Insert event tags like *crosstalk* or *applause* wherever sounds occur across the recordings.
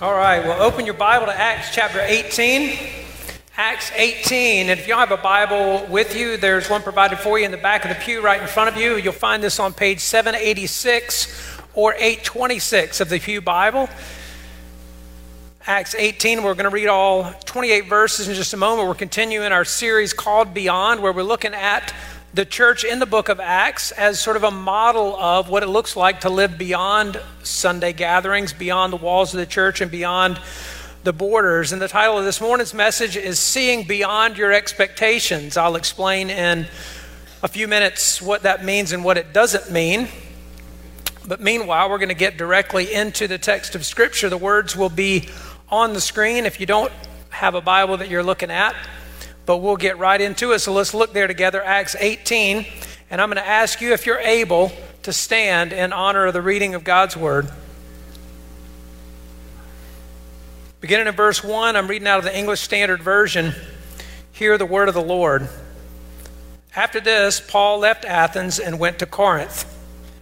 All right, well, open your Bible to Acts chapter 18. Acts 18. And if you don't have a Bible with you, there's one provided for you in the back of the pew right in front of you. You'll find this on page 786 or 826 of the Pew Bible. Acts 18, we're going to read all 28 verses in just a moment. We're continuing our series called Beyond, where we're looking at the church in the book of Acts as sort of a model of what it looks like to live beyond Sunday gatherings, beyond the walls of the church, and beyond the borders. And the title of this morning's message is Seeing Beyond Your Expectations. I'll explain in a few minutes what that means and what it doesn't mean. But meanwhile, we're going to get directly into the text of Scripture. The words will be on the screen if you don't have a Bible that you're looking at but we'll get right into it. So let's look there together, Acts 18. And I'm going to ask you if you're able to stand in honor of the reading of God's Word. Beginning in verse 1, I'm reading out of the English Standard Version. Hear the word of the Lord. After this, Paul left Athens and went to Corinth.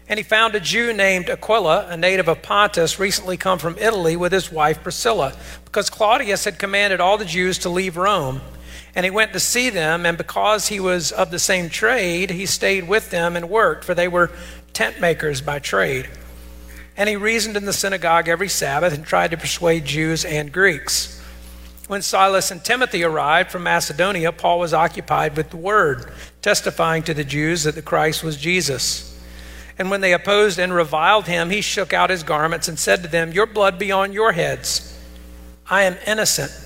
And he found a Jew named Aquila, a native of Pontus, recently come from Italy with his wife Priscilla, because Claudius had commanded all the Jews to leave Rome. And he went to see them, and because he was of the same trade, he stayed with them and worked, for they were tent makers by trade. And he reasoned in the synagogue every Sabbath and tried to persuade Jews and Greeks. When Silas and Timothy arrived from Macedonia, Paul was occupied with the word, testifying to the Jews that the Christ was Jesus. And when they opposed and reviled him, he shook out his garments and said to them, Your blood be on your heads. I am innocent.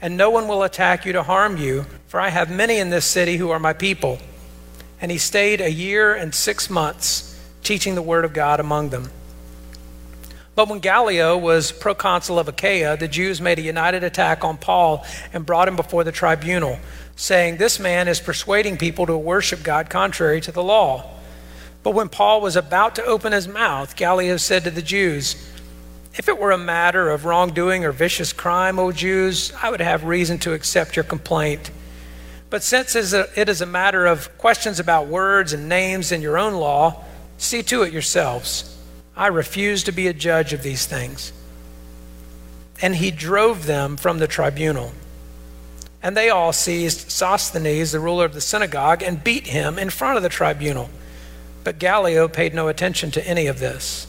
and no one will attack you to harm you, for I have many in this city who are my people. And he stayed a year and six months, teaching the word of God among them. But when Gallio was proconsul of Achaia, the Jews made a united attack on Paul and brought him before the tribunal, saying, This man is persuading people to worship God contrary to the law. But when Paul was about to open his mouth, Gallio said to the Jews, if it were a matter of wrongdoing or vicious crime, O Jews, I would have reason to accept your complaint. But since it is a matter of questions about words and names in your own law, see to it yourselves. I refuse to be a judge of these things. And he drove them from the tribunal. And they all seized Sosthenes, the ruler of the synagogue, and beat him in front of the tribunal. But Gallio paid no attention to any of this.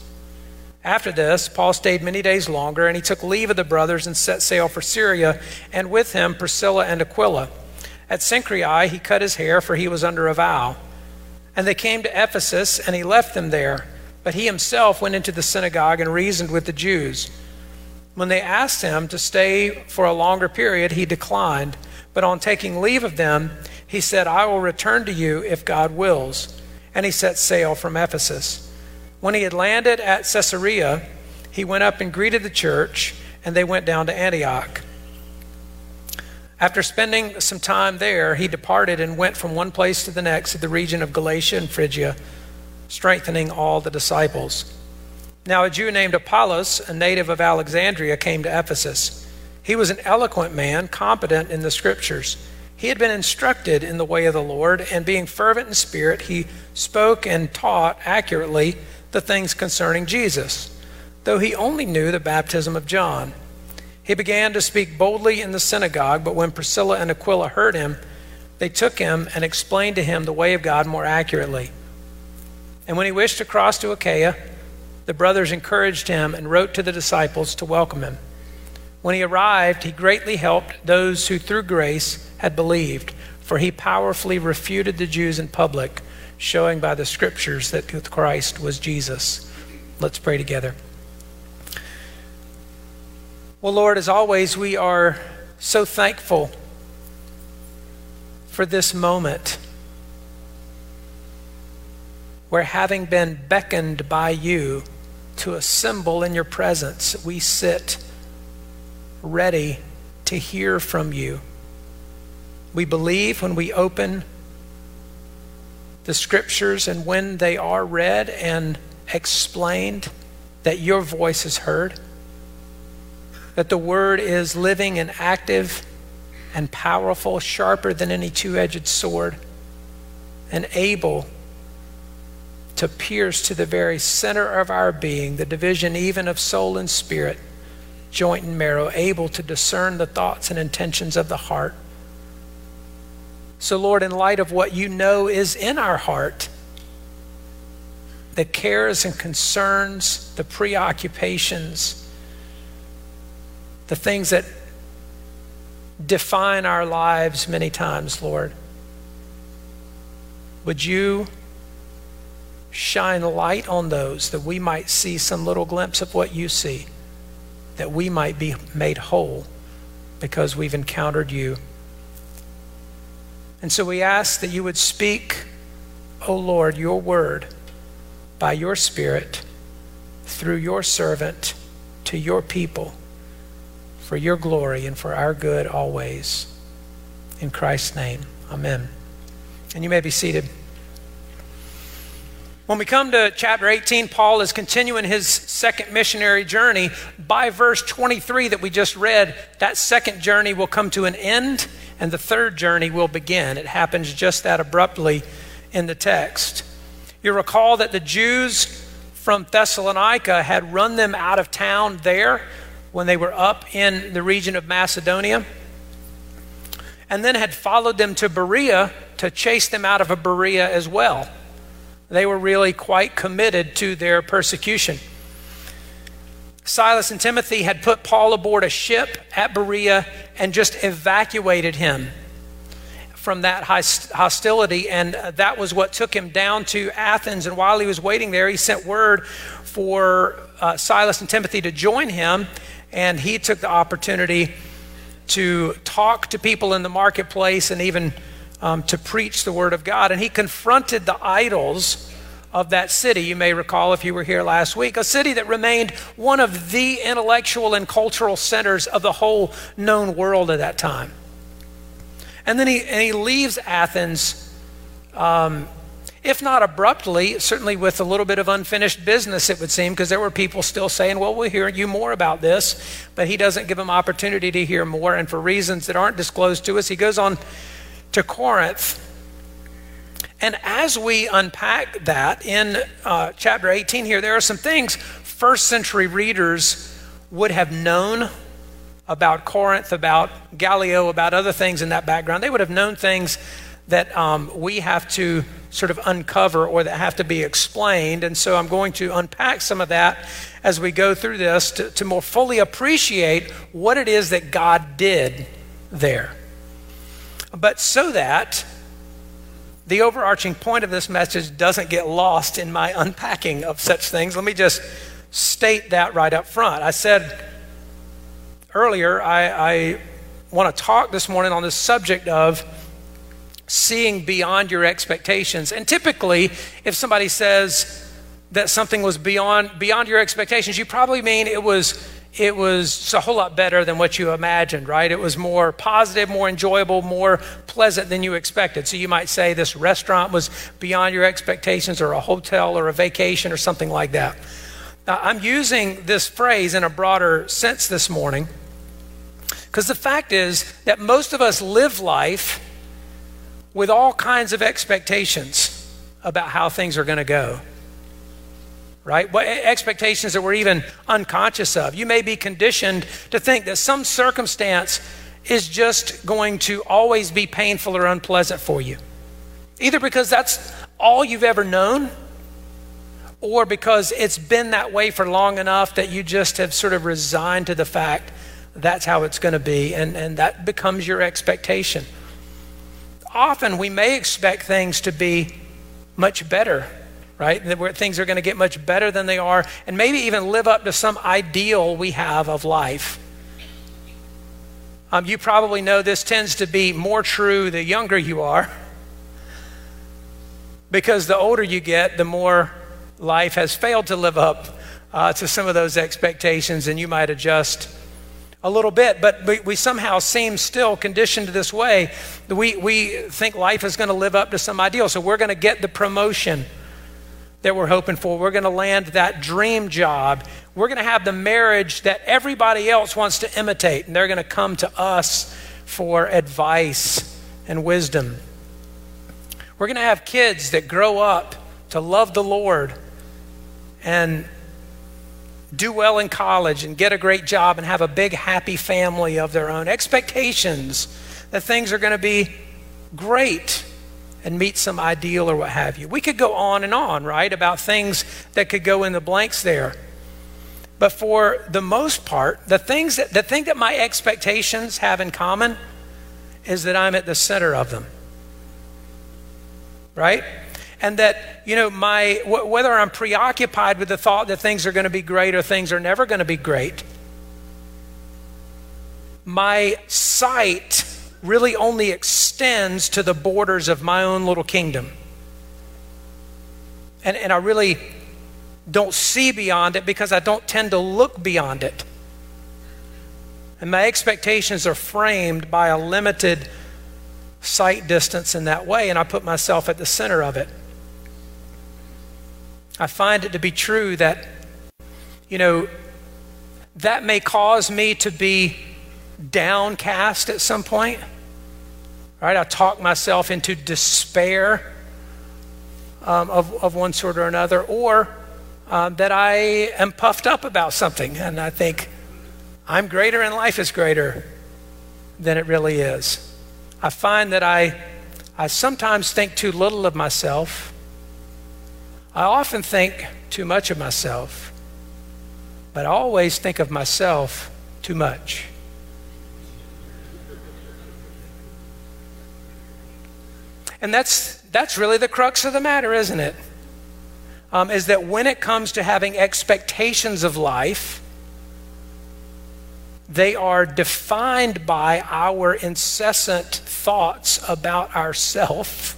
After this, Paul stayed many days longer, and he took leave of the brothers and set sail for Syria, and with him Priscilla and Aquila. At Cenchreae, he cut his hair, for he was under a vow. And they came to Ephesus, and he left them there. But he himself went into the synagogue and reasoned with the Jews. When they asked him to stay for a longer period, he declined. But on taking leave of them, he said, I will return to you if God wills. And he set sail from Ephesus. When he had landed at Caesarea, he went up and greeted the church, and they went down to Antioch. After spending some time there, he departed and went from one place to the next to the region of Galatia and Phrygia, strengthening all the disciples. Now, a Jew named Apollos, a native of Alexandria, came to Ephesus. He was an eloquent man, competent in the scriptures. He had been instructed in the way of the Lord, and being fervent in spirit, he spoke and taught accurately the things concerning Jesus, though he only knew the baptism of John. He began to speak boldly in the synagogue, but when Priscilla and Aquila heard him, they took him and explained to him the way of God more accurately. And when he wished to cross to Achaia, the brothers encouraged him and wrote to the disciples to welcome him. When he arrived, he greatly helped those who through grace had believed, for he powerfully refuted the Jews in public showing by the scriptures that Christ was Jesus. Let's pray together. Well, Lord, as always, we are so thankful for this moment where, having been beckoned by you to assemble in your presence, we sit ready to hear from you. We believe when we open the scriptures and when they are read and explained that your voice is heard, that the word is living and active and powerful, sharper than any two edged sword, and able to pierce to the very center of our being, the division even of soul and spirit, joint and marrow, able to discern the thoughts and intentions of the heart. So, Lord, in light of what you know is in our heart, the cares and concerns, the preoccupations, the things that define our lives many times, Lord, would you shine light on those that we might see some little glimpse of what you see, that we might be made whole because we've encountered you. And so we ask that you would speak, O oh Lord, your word by your Spirit through your servant to your people for your glory and for our good always. In Christ's name, amen. And you may be seated. When we come to chapter 18, Paul is continuing his second missionary journey. By verse 23 that we just read, that second journey will come to an end and the third journey will begin. It happens just that abruptly in the text. You recall that the Jews from Thessalonica had run them out of town there when they were up in the region of Macedonia, and then had followed them to Berea to chase them out of Berea as well. They were really quite committed to their persecution. Silas and Timothy had put Paul aboard a ship at Berea and just evacuated him from that hostility, and that was what took him down to Athens. And while he was waiting there, he sent word for uh, Silas and Timothy to join him, and he took the opportunity to talk to people in the marketplace and even um, to preach the word of God. And he confronted the idols of that city. You may recall if you were here last week, a city that remained one of the intellectual and cultural centers of the whole known world at that time. And then he, and he leaves Athens, um, if not abruptly, certainly with a little bit of unfinished business, it would seem, because there were people still saying, Well, we'll hear you more about this. But he doesn't give them opportunity to hear more. And for reasons that aren't disclosed to us, he goes on to Corinth. And as we unpack that in uh, chapter 18 here, there are some things first century readers would have known about Corinth, about Gallio, about other things in that background. They would have known things that um, we have to sort of uncover or that have to be explained. And so I'm going to unpack some of that as we go through this to, to more fully appreciate what it is that God did there. But so that the overarching point of this message doesn't get lost in my unpacking of such things, let me just state that right up front. I said earlier, I, I want to talk this morning on the subject of seeing beyond your expectations. And typically, if somebody says that something was beyond beyond your expectations, you probably mean it was it was a whole lot better than what you imagined, right? It was more positive, more enjoyable, more pleasant than you expected. So you might say this restaurant was beyond your expectations, or a hotel, or a vacation, or something like that. Now, I'm using this phrase in a broader sense this morning because the fact is that most of us live life with all kinds of expectations about how things are going to go right? What expectations that we're even unconscious of. You may be conditioned to think that some circumstance is just going to always be painful or unpleasant for you. Either because that's all you've ever known, or because it's been that way for long enough that you just have sort of resigned to the fact that's how it's going to be, and, and that becomes your expectation. Often we may expect things to be much better right? Where things are going to get much better than they are, and maybe even live up to some ideal we have of life. Um, you probably know this tends to be more true the younger you are, because the older you get, the more life has failed to live up uh, to some of those expectations, and you might adjust a little bit, but we, we somehow seem still conditioned this way. We, we think life is going to live up to some ideal. So we're going to get the promotion that we're hoping for. We're going to land that dream job. We're going to have the marriage that everybody else wants to imitate, and they're going to come to us for advice and wisdom. We're going to have kids that grow up to love the Lord and do well in college and get a great job and have a big, happy family of their own. Expectations that things are going to be great and meet some ideal or what have you. We could go on and on, right, about things that could go in the blanks there. But for the most part, the things that the thing that my expectations have in common is that I'm at the center of them. Right? and that you know my whether i'm preoccupied with the thought that things are going to be great or things are never going to be great my sight really only extends to the borders of my own little kingdom. And, and i really don't see beyond it because i don't tend to look beyond it. And my expectations are framed by a limited sight distance in that way and i put myself at the center of it. I find it to be true that, you know, that may cause me to be downcast at some point. Right? I talk myself into despair um, of, of one sort or another, or um, that I am puffed up about something and I think I'm greater and life is greater than it really is. I find that I, I sometimes think too little of myself I often think too much of myself, but I always think of myself too much. And that's, that's really the crux of the matter, isn't it? Um, is that when it comes to having expectations of life, they are defined by our incessant thoughts about ourself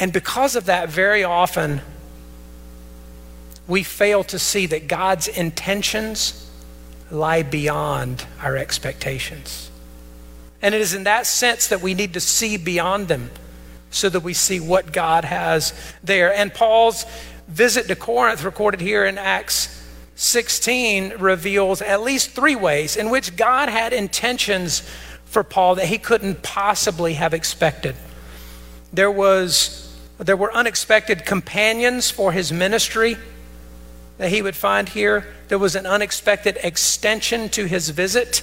and because of that, very often we fail to see that God's intentions lie beyond our expectations. And it is in that sense that we need to see beyond them so that we see what God has there. And Paul's visit to Corinth, recorded here in Acts 16, reveals at least three ways in which God had intentions for Paul that he couldn't possibly have expected. There was there were unexpected companions for his ministry that he would find here. There was an unexpected extension to his visit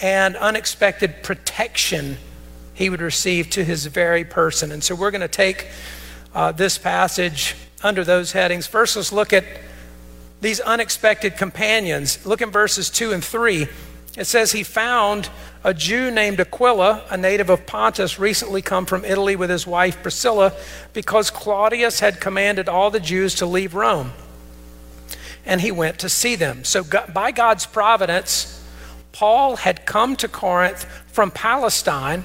and unexpected protection he would receive to his very person. And so we're going to take uh, this passage under those headings. First, let's look at these unexpected companions. Look in verses 2 and 3. It says, He found a Jew named Aquila, a native of Pontus, recently come from Italy with his wife Priscilla, because Claudius had commanded all the Jews to leave Rome. And he went to see them. So, by God's providence, Paul had come to Corinth from Palestine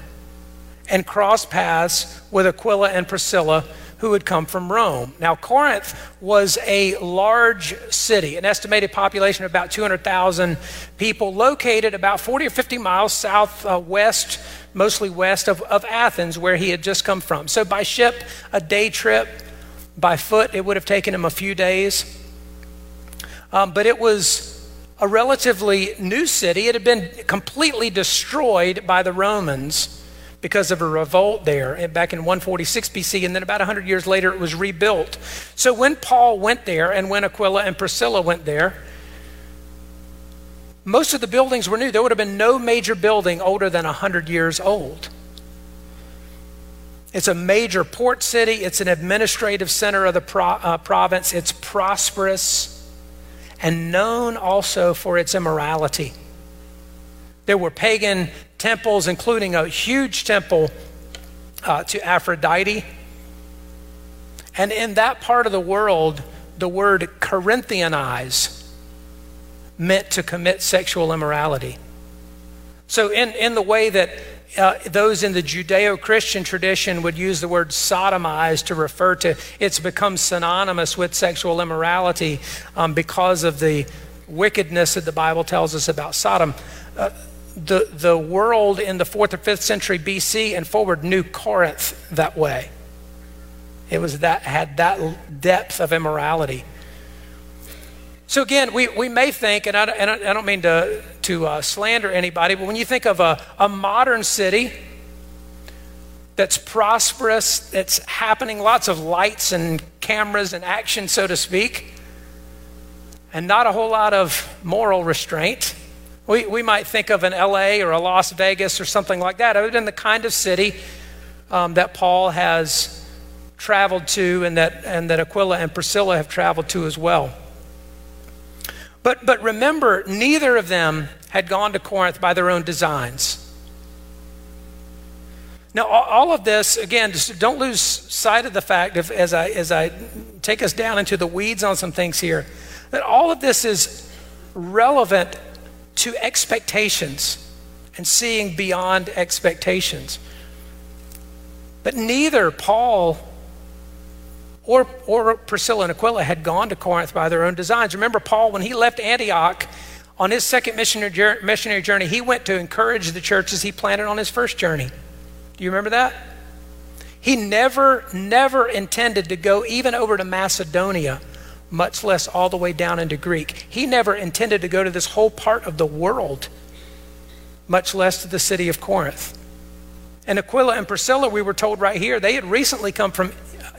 and crossed paths with Aquila and Priscilla who had come from Rome. Now, Corinth was a large city, an estimated population of about 200,000 people, located about 40 or 50 miles southwest, uh, mostly west of, of Athens, where he had just come from. So, by ship, a day trip, by foot, it would have taken him a few days. Um, but it was a relatively new city. It had been completely destroyed by the Romans because of a revolt there back in 146 BC, and then about 100 years later it was rebuilt. So when Paul went there and when Aquila and Priscilla went there, most of the buildings were new. There would have been no major building older than 100 years old. It's a major port city, it's an administrative center of the pro- uh, province, it's prosperous and known also for its immorality. There were pagan temples, including a huge temple uh, to Aphrodite. And in that part of the world, the word Corinthianize meant to commit sexual immorality. So, in, in the way that uh, those in the Judeo Christian tradition would use the word sodomize to refer to, it's become synonymous with sexual immorality um, because of the wickedness that the Bible tells us about Sodom. Uh, the, the world in the fourth or fifth century BC and forward knew Corinth that way. It was that had that depth of immorality. So again, we, we may think, and I, and I don't mean to, to uh, slander anybody, but when you think of a, a modern city that's prosperous, that's happening, lots of lights and cameras and action, so to speak, and not a whole lot of moral restraint, we, we might think of an LA or a Las Vegas or something like that. Other than the kind of city um, that Paul has traveled to and that, and that Aquila and Priscilla have traveled to as well. But, but remember, neither of them had gone to Corinth by their own designs. Now, all of this, again, don't lose sight of the fact, as, I, as I take us down into the weeds on some things here, that all of this is relevant to expectations and seeing beyond expectations. But neither Paul or, or Priscilla and Aquila had gone to Corinth by their own designs. Remember, Paul, when he left Antioch on his second missionary, missionary journey, he went to encourage the churches he planted on his first journey. Do you remember that? He never, never intended to go even over to Macedonia, much less all the way down into Greek. He never intended to go to this whole part of the world, much less to the city of Corinth. And Aquila and Priscilla, we were told right here, they had recently come from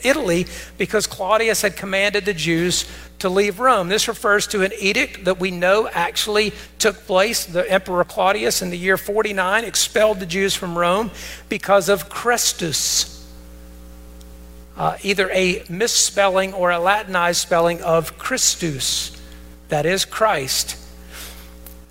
Italy because Claudius had commanded the Jews to leave Rome. This refers to an edict that we know actually took place. The Emperor Claudius in the year 49 expelled the Jews from Rome because of Chrestus. Uh, either a misspelling or a Latinized spelling of Christus, that is Christ.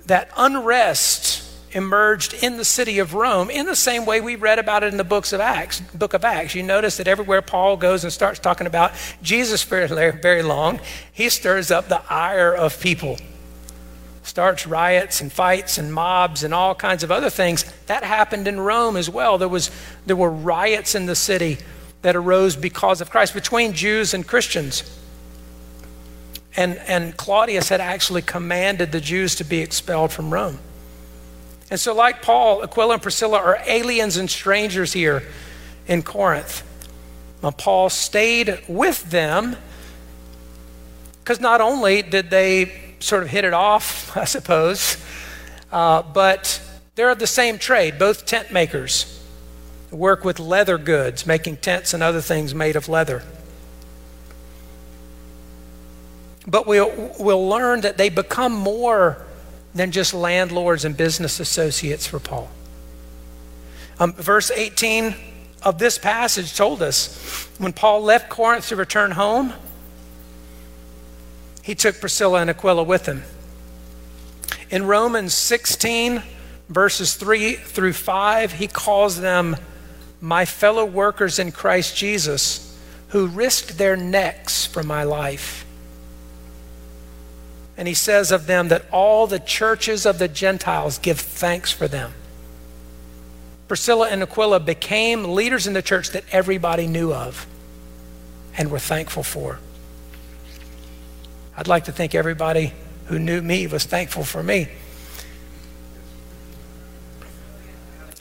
That unrest emerged in the city of Rome in the same way we read about it in the books of Acts, book of Acts. You notice that everywhere Paul goes and starts talking about Jesus very, very long, he stirs up the ire of people. Starts riots and fights and mobs and all kinds of other things. That happened in Rome as well. There, was, there were riots in the city that arose because of Christ between Jews and Christians. And, and Claudius had actually commanded the Jews to be expelled from Rome. And so, like Paul, Aquila and Priscilla are aliens and strangers here in Corinth. Now, Paul stayed with them because not only did they sort of hit it off, *laughs* I suppose, uh, but they're of the same trade, both tent makers, work with leather goods, making tents and other things made of leather. But we'll, we'll learn that they become more than just landlords and business associates for Paul. Um, verse 18 of this passage told us when Paul left Corinth to return home, he took Priscilla and Aquila with him. In Romans 16, verses 3 through 5, he calls them my fellow workers in Christ Jesus who risked their necks for my life. And he says of them that all the churches of the Gentiles give thanks for them. Priscilla and Aquila became leaders in the church that everybody knew of and were thankful for. I'd like to think everybody who knew me was thankful for me.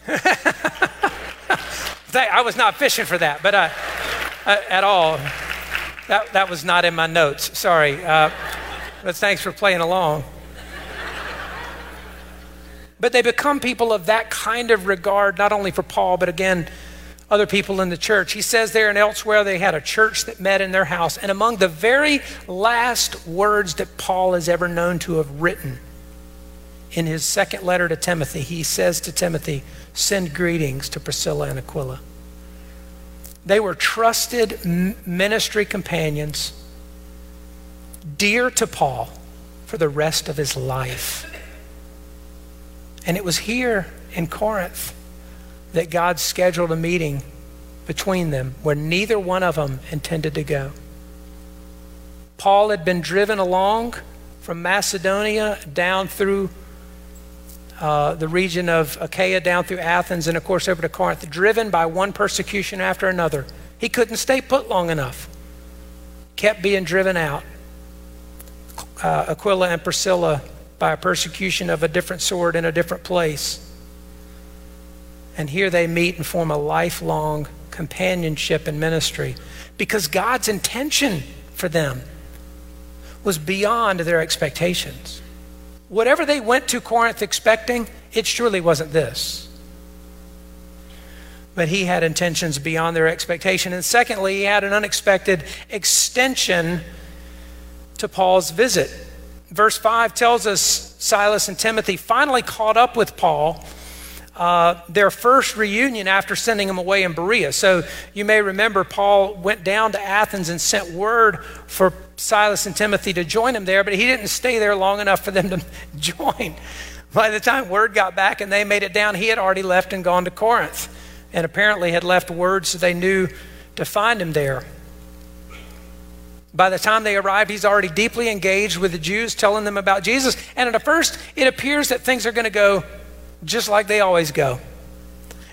*laughs* I was not fishing for that, but I, uh, at all. That, that was not in my notes. Sorry. Uh, but thanks for playing along. but they become people of that kind of regard, not only for Paul, but again, other people in the church. He says there and elsewhere they had a church that met in their house. And among the very last words that Paul is ever known to have written in his second letter to Timothy, he says to Timothy, Send greetings to Priscilla and Aquila. They were trusted ministry companions dear to Paul for the rest of his life. And it was here in Corinth that God scheduled a meeting between them where neither one of them intended to go. Paul had been driven along from Macedonia down through uh, the region of Achaia, down through Athens, and of course over to Corinth, driven by one persecution after another. He couldn't stay put long enough, kept being driven out. Uh, Aquila and Priscilla by a persecution of a different sort in a different place. And here they meet and form a lifelong companionship and ministry because God's intention for them was beyond their expectations. Whatever they went to Corinth expecting, it surely wasn't this. But he had intentions beyond their expectation. And secondly, he had an unexpected extension to Paul's visit. Verse 5 tells us Silas and Timothy finally caught up with Paul. Uh, their first reunion after sending him away in Berea. So you may remember Paul went down to Athens and sent word for Silas and Timothy to join him there, but he didn't stay there long enough for them to *laughs* join. By the time word got back and they made it down, he had already left and gone to Corinth, and apparently had left word so they knew to find him there. By the time they arrived, he's already deeply engaged with the Jews, telling them about Jesus. And at first, it appears that things are going to go just like they always go.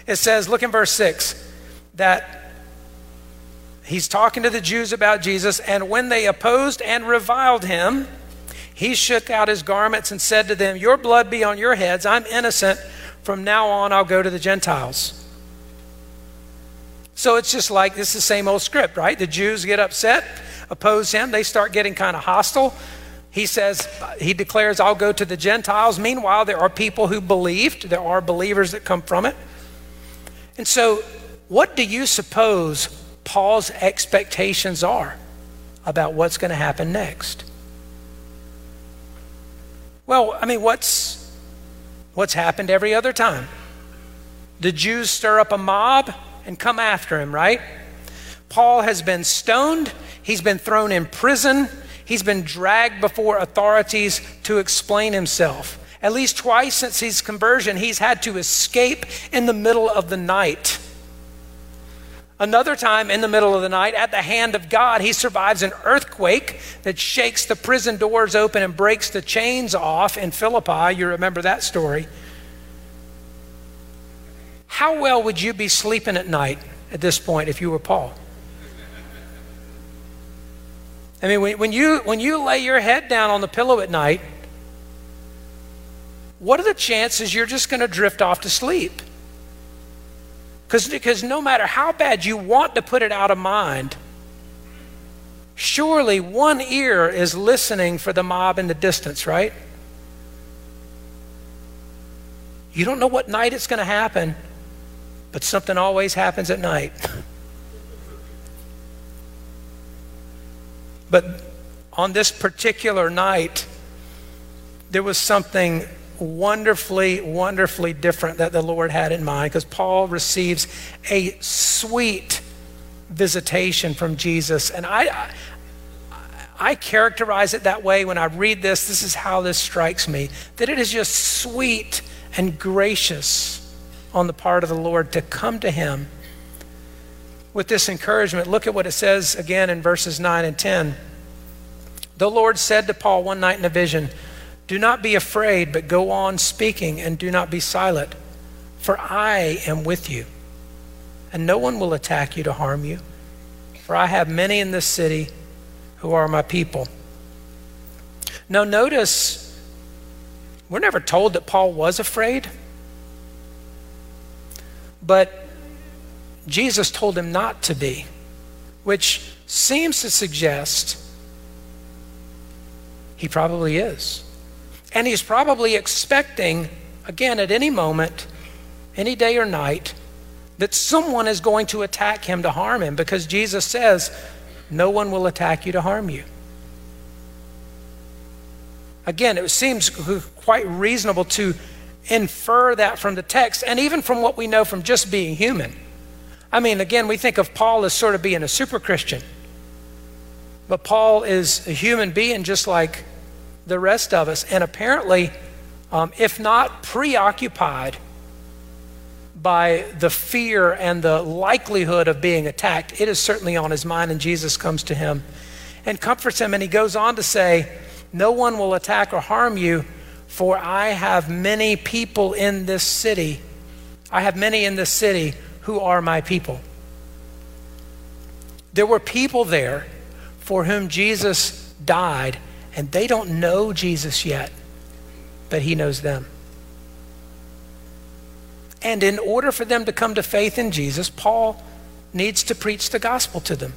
It says, look in verse 6, that he's talking to the Jews about Jesus, and when they opposed and reviled him, he shook out his garments and said to them, Your blood be on your heads. I'm innocent. From now on, I'll go to the Gentiles. So it's just like this is the same old script, right? The Jews get upset oppose him. They start getting kind of hostile. He says, he declares, I'll go to the Gentiles. Meanwhile, there are people who believed, there are believers that come from it. And so, what do you suppose Paul's expectations are about what's going to happen next? Well, I mean, what's, what's happened every other time? The Jews stir up a mob and come after him, right? Paul has been stoned He's been thrown in prison. He's been dragged before authorities to explain himself. At least twice since his conversion, he's had to escape in the middle of the night. Another time in the middle of the night, at the hand of God, he survives an earthquake that shakes the prison doors open and breaks the chains off in Philippi. You remember that story. How well would you be sleeping at night at this point if you were Paul? I mean, when, when, you, when you lay your head down on the pillow at night, what are the chances you're just going to drift off to sleep? Because no matter how bad you want to put it out of mind, surely one ear is listening for the mob in the distance, right? You don't know what night it's going to happen, but something always happens at night. But on this particular night, there was something wonderfully, wonderfully different that the Lord had in mind because Paul receives a sweet visitation from Jesus. And I, I, characterize it that way when I read this. This is how this strikes me that it is just sweet and gracious on the part of the Lord to come to him with this encouragement, look at what it says again in verses 9 and 10. The Lord said to Paul one night in a vision, Do not be afraid, but go on speaking and do not be silent, for I am with you, and no one will attack you to harm you. For I have many in this city who are my people. Now, notice, we're never told that Paul was afraid, but Jesus told him not to be, which seems to suggest he probably is. And he's probably expecting, again, at any moment, any day or night, that someone is going to attack him to harm him because Jesus says, No one will attack you to harm you. Again, it seems quite reasonable to infer that from the text and even from what we know from just being human. I mean, again, we think of Paul as sort of being a super Christian. But Paul is a human being just like the rest of us. And apparently, um, if not preoccupied by the fear and the likelihood of being attacked, it is certainly on his mind. And Jesus comes to him and comforts him. And he goes on to say, No one will attack or harm you, for I have many people in this city. I have many in this city who are my people. There were people there for whom Jesus died And they don't know Jesus yet, but he knows them. And in order for them to come to faith in Jesus, Paul needs to preach the gospel to them.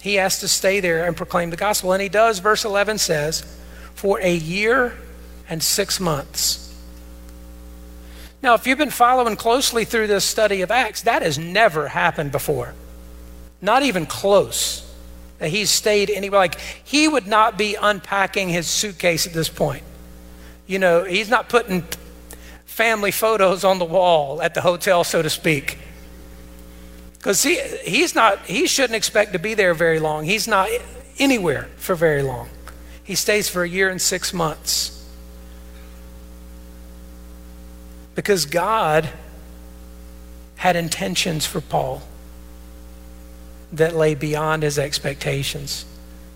He has to stay there and proclaim the gospel. And he does, verse 11 says, for a year and six months. Now, if you've been following closely through this study of Acts, that has never happened before. Not even close. That he's stayed anywhere. Like, he would not be unpacking his suitcase at this point. You know, he's not putting family photos on the wall at the hotel, so to speak. Because he, he's not, he shouldn't expect to be there very long. He's not anywhere for very long. He stays for a year and six months. Because God had intentions for Paul that lay beyond his expectations.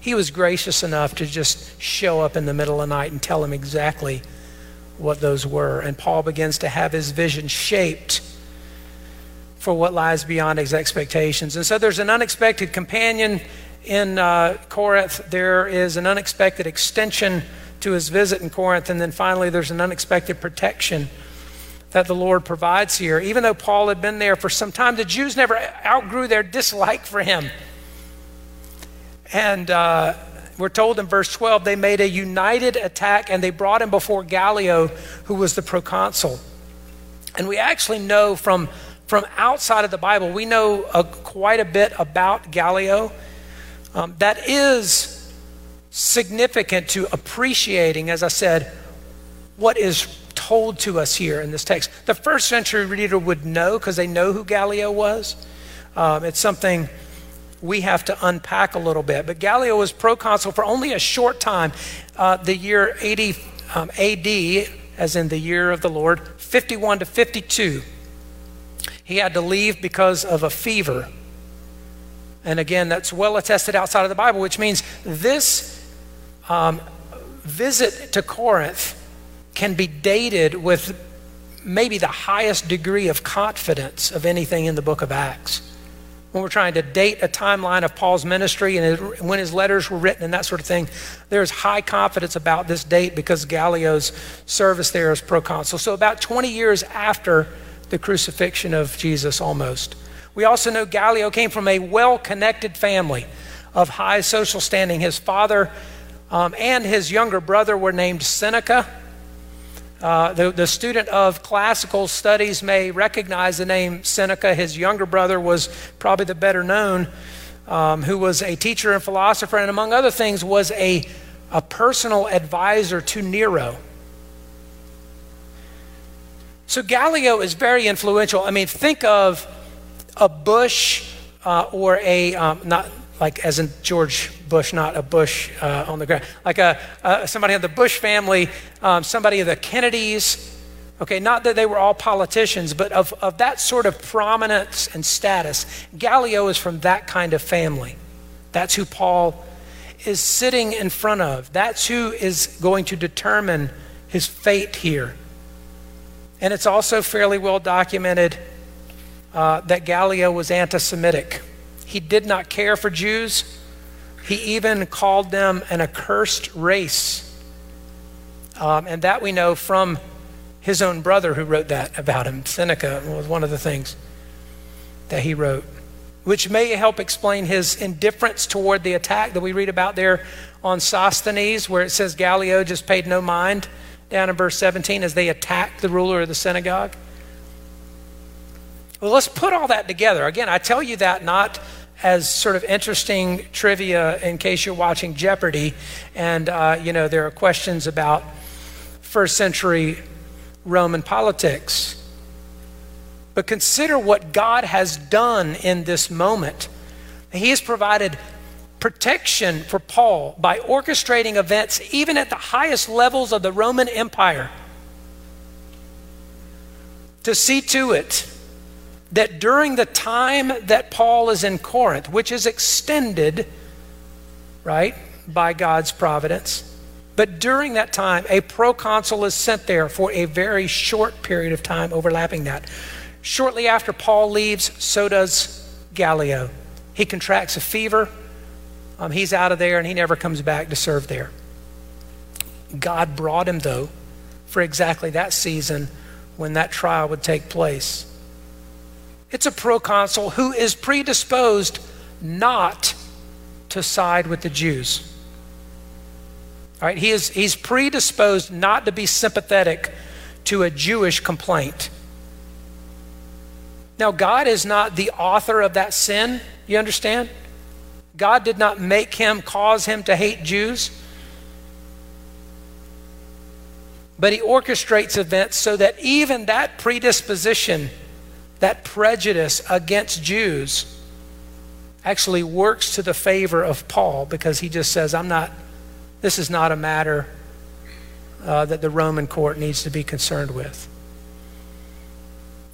He was gracious enough to just show up in the middle of the night and tell him exactly what those were. And Paul begins to have his vision shaped for what lies beyond his expectations. And so there's an unexpected companion in uh, Corinth, there is an unexpected extension to his visit in Corinth, and then finally there's an unexpected protection that the Lord provides here. Even though Paul had been there for some time, the Jews never outgrew their dislike for him. And uh, we're told in verse 12 they made a united attack and they brought him before Gallio, who was the proconsul. And we actually know from, from outside of the Bible, we know a, quite a bit about Gallio. Um, that is significant to appreciating, as I said, what is told to us here in this text. The first century reader would know because they know who Gallio was. Um, it's something we have to unpack a little bit. But Gallio was proconsul for only a short time, uh, the year 80 um, AD, as in the year of the Lord, 51 to 52. He had to leave because of a fever. And again, that's well attested outside of the Bible, which means this um, visit to Corinth can be dated with maybe the highest degree of confidence of anything in the book of Acts. When we're trying to date a timeline of Paul's ministry and when his letters were written and that sort of thing, there's high confidence about this date because Gallio's service there as proconsul. So, about 20 years after the crucifixion of Jesus, almost. We also know Gallio came from a well connected family of high social standing. His father um, and his younger brother were named Seneca. Uh, the, the student of classical studies may recognize the name Seneca. His younger brother was probably the better known, um, who was a teacher and philosopher, and among other things, was a, a personal advisor to Nero. So Gallio is very influential. I mean, think of a Bush uh, or a, um, not like as in George Bush, not a Bush uh, on the ground, like a, uh, somebody of the Bush family, um, somebody of the Kennedys. Okay, not that they were all politicians, but of, of that sort of prominence and status. Gallio is from that kind of family. That's who Paul is sitting in front of. That's who is going to determine his fate here. And it's also fairly well documented uh, that Gallio was anti Semitic. He did not care for Jews. He even called them an accursed race. Um, and that we know from his own brother who wrote that about him. Seneca was one of the things that he wrote, which may help explain his indifference toward the attack that we read about there on Sosthenes, where it says Gallio just paid no mind, down in verse 17, as they attacked the ruler of the synagogue. Well, let's put all that together. Again, I tell you that not as sort of interesting trivia in case you're watching Jeopardy, and uh, you know there are questions about first century Roman politics. But consider what God has done in this moment. He has provided protection for Paul by orchestrating events even at the highest levels of the Roman Empire to see to it that during the time that Paul is in Corinth, which is extended, right, by God's providence, but during that time, a proconsul is sent there for a very short period of time, overlapping that. Shortly after Paul leaves, so does Gallio. He contracts a fever. um, he's out of there and he never comes back to serve there. God brought him, though, for exactly that season when that trial would take place. It's a proconsul who is predisposed not to side with the Jews. All right, he is, he's predisposed not to be sympathetic to a Jewish complaint. Now, God is not the author of that sin, you understand? God did not make him, cause him to hate Jews. But he orchestrates events so that even that predisposition, that prejudice against Jews, actually works to the favor of Paul because he just says, I'm not, this is not a matter uh, that the Roman court needs to be concerned with.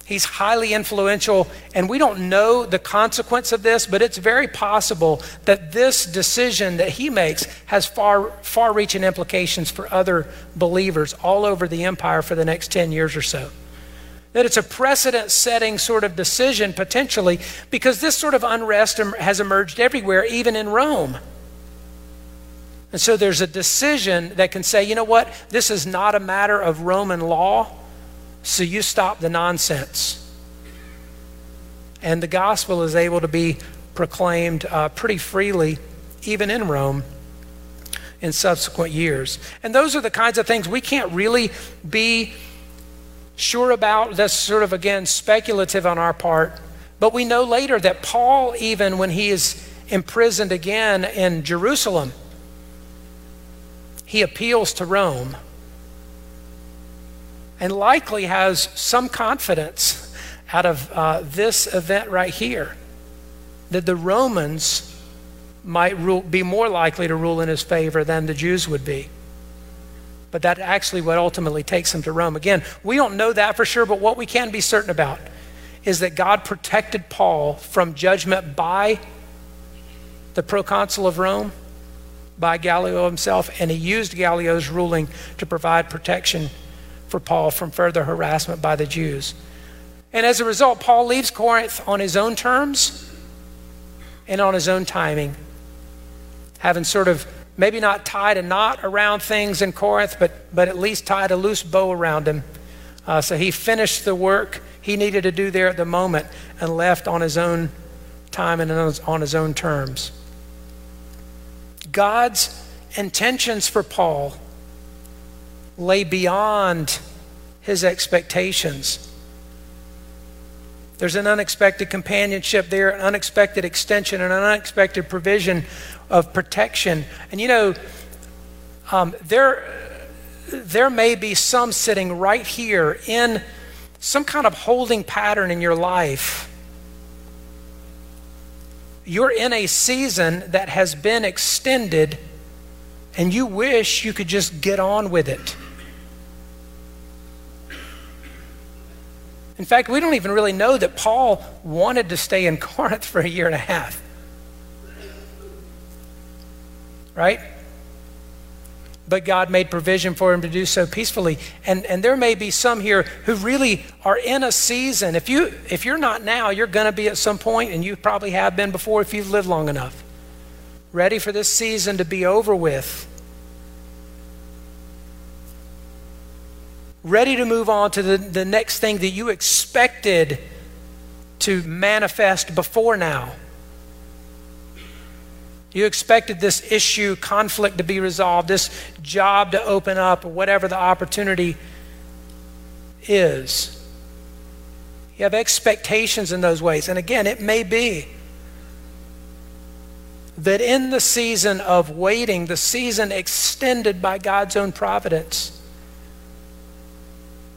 He's highly influential, and we don't know the consequence of this, but it's very possible that this decision that he makes has far, far reaching implications for other believers all over the empire for the next 10 years or so. That it's a precedent setting sort of decision potentially, because this sort of unrest has emerged everywhere, even in Rome. And so there's a decision that can say, you know what, this is not a matter of Roman law so you stop the nonsense. And the gospel is able to be proclaimed uh, pretty freely, even in Rome, in subsequent years. And those are the kinds of things we can't really be sure about. That's sort of, again, speculative on our part. But we know later that Paul, even when he is imprisoned again in Jerusalem, he appeals to Rome and likely has some confidence out of uh, this event right here that the Romans might rule, be more likely to rule in his favor than the Jews would be. But that actually what ultimately takes him to Rome. Again, we don't know that for sure, but what we can be certain about is that God protected Paul from judgment by the proconsul of Rome, by Gallio himself, and he used Gallio's ruling to provide protection for Paul from further harassment by the Jews. And as a result, Paul leaves Corinth on his own terms and on his own timing, having sort of maybe not tied a knot around things in Corinth, but, but at least tied a loose bow around him. Uh, so he finished the work he needed to do there at the moment and left on his own time and on his own terms. God's intentions for Paul lay beyond his expectations. There's an unexpected companionship there, an unexpected extension, an unexpected provision of protection. And you know, um, there, there may be some sitting right here in some kind of holding pattern in your life. You're in a season that has been extended, and you wish you could just get on with it. In fact, we don't even really know that Paul wanted to stay in Corinth for a year and a half. Right? But God made provision for him to do so peacefully. And, and there may be some here who really are in a season. If, you, if you're not now, you're going to be at some point, and you probably have been before if you've lived long enough. Ready for this season to be over with ready to move on to the, the next thing that you expected to manifest before now. You expected this issue, conflict to be resolved, this job to open up, or whatever the opportunity is. You have expectations in those ways. And again, it may be that in the season of waiting, the season extended by God's own providence,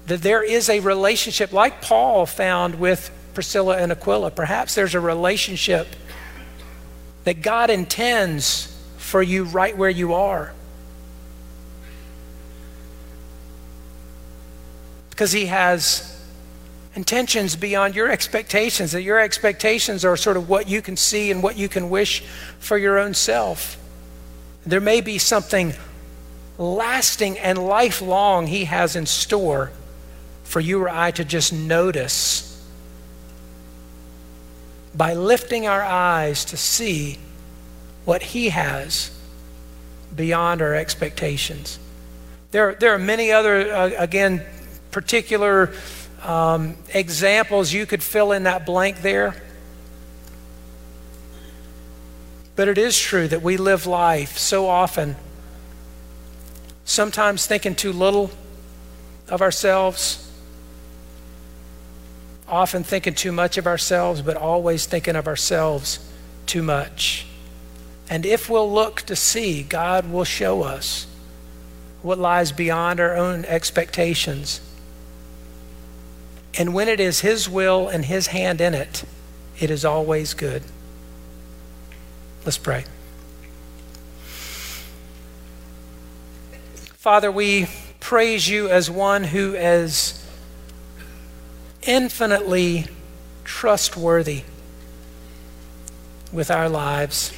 that there is a relationship like Paul found with Priscilla and Aquila. Perhaps there's a relationship that God intends for you right where you are. Because he has intentions beyond your expectations, that your expectations are sort of what you can see and what you can wish for your own self. There may be something lasting and lifelong he has in store for you or I to just notice by lifting our eyes to see what He has beyond our expectations. There, there are many other, uh, again, particular um, examples you could fill in that blank there. But it is true that we live life so often, sometimes thinking too little of ourselves, often thinking too much of ourselves, but always thinking of ourselves too much. And if we'll look to see, God will show us what lies beyond our own expectations. And when it is His will and His hand in it, it is always good. Let's pray. Father, we praise you as one who is infinitely trustworthy with our lives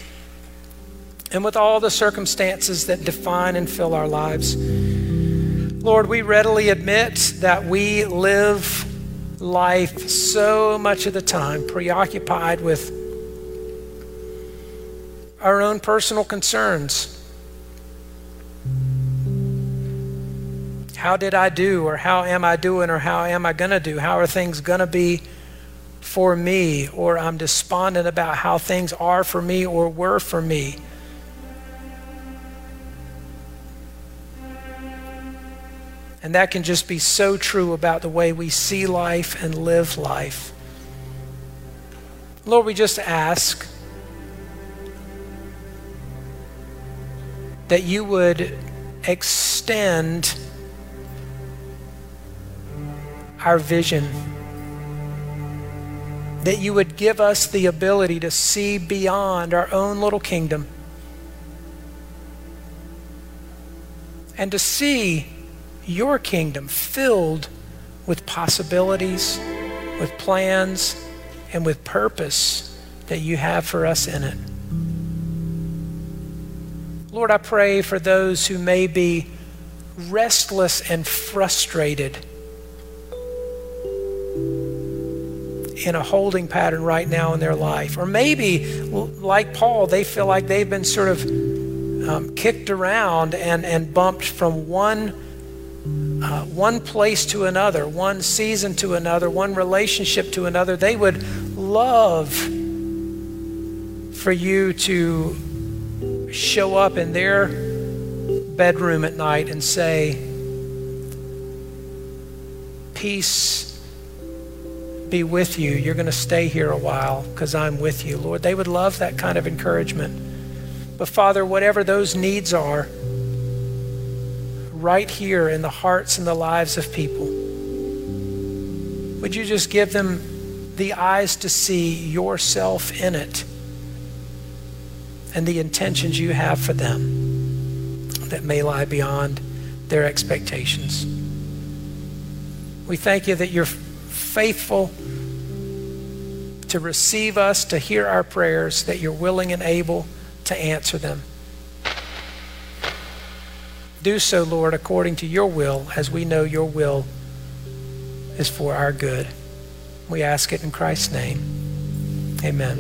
and with all the circumstances that define and fill our lives. Lord, we readily admit that we live life so much of the time preoccupied with our own personal concerns. How did I do, or how am I doing, or how am I going to do? How are things going to be for me? Or I'm despondent about how things are for me or were for me. And that can just be so true about the way we see life and live life. Lord, we just ask that you would extend our vision, that you would give us the ability to see beyond our own little kingdom and to see your kingdom filled with possibilities, with plans, and with purpose that you have for us in it. Lord, I pray for those who may be restless and frustrated in a holding pattern right now in their life. Or maybe, like Paul, they feel like they've been sort of um, kicked around and, and bumped from one uh, one place to another, one season to another, one relationship to another. They would love for you to show up in their bedroom at night and say, Peace be with you. You're going to stay here a while because I'm with you. Lord, they would love that kind of encouragement. But Father, whatever those needs are, right here in the hearts and the lives of people. Would you just give them the eyes to see yourself in it and the intentions you have for them that may lie beyond their expectations? We thank you that you're faithful to receive us, to hear our prayers, that you're willing and able to answer them. Do so, Lord, according to your will, as we know your will is for our good. We ask it in Christ's name. Amen.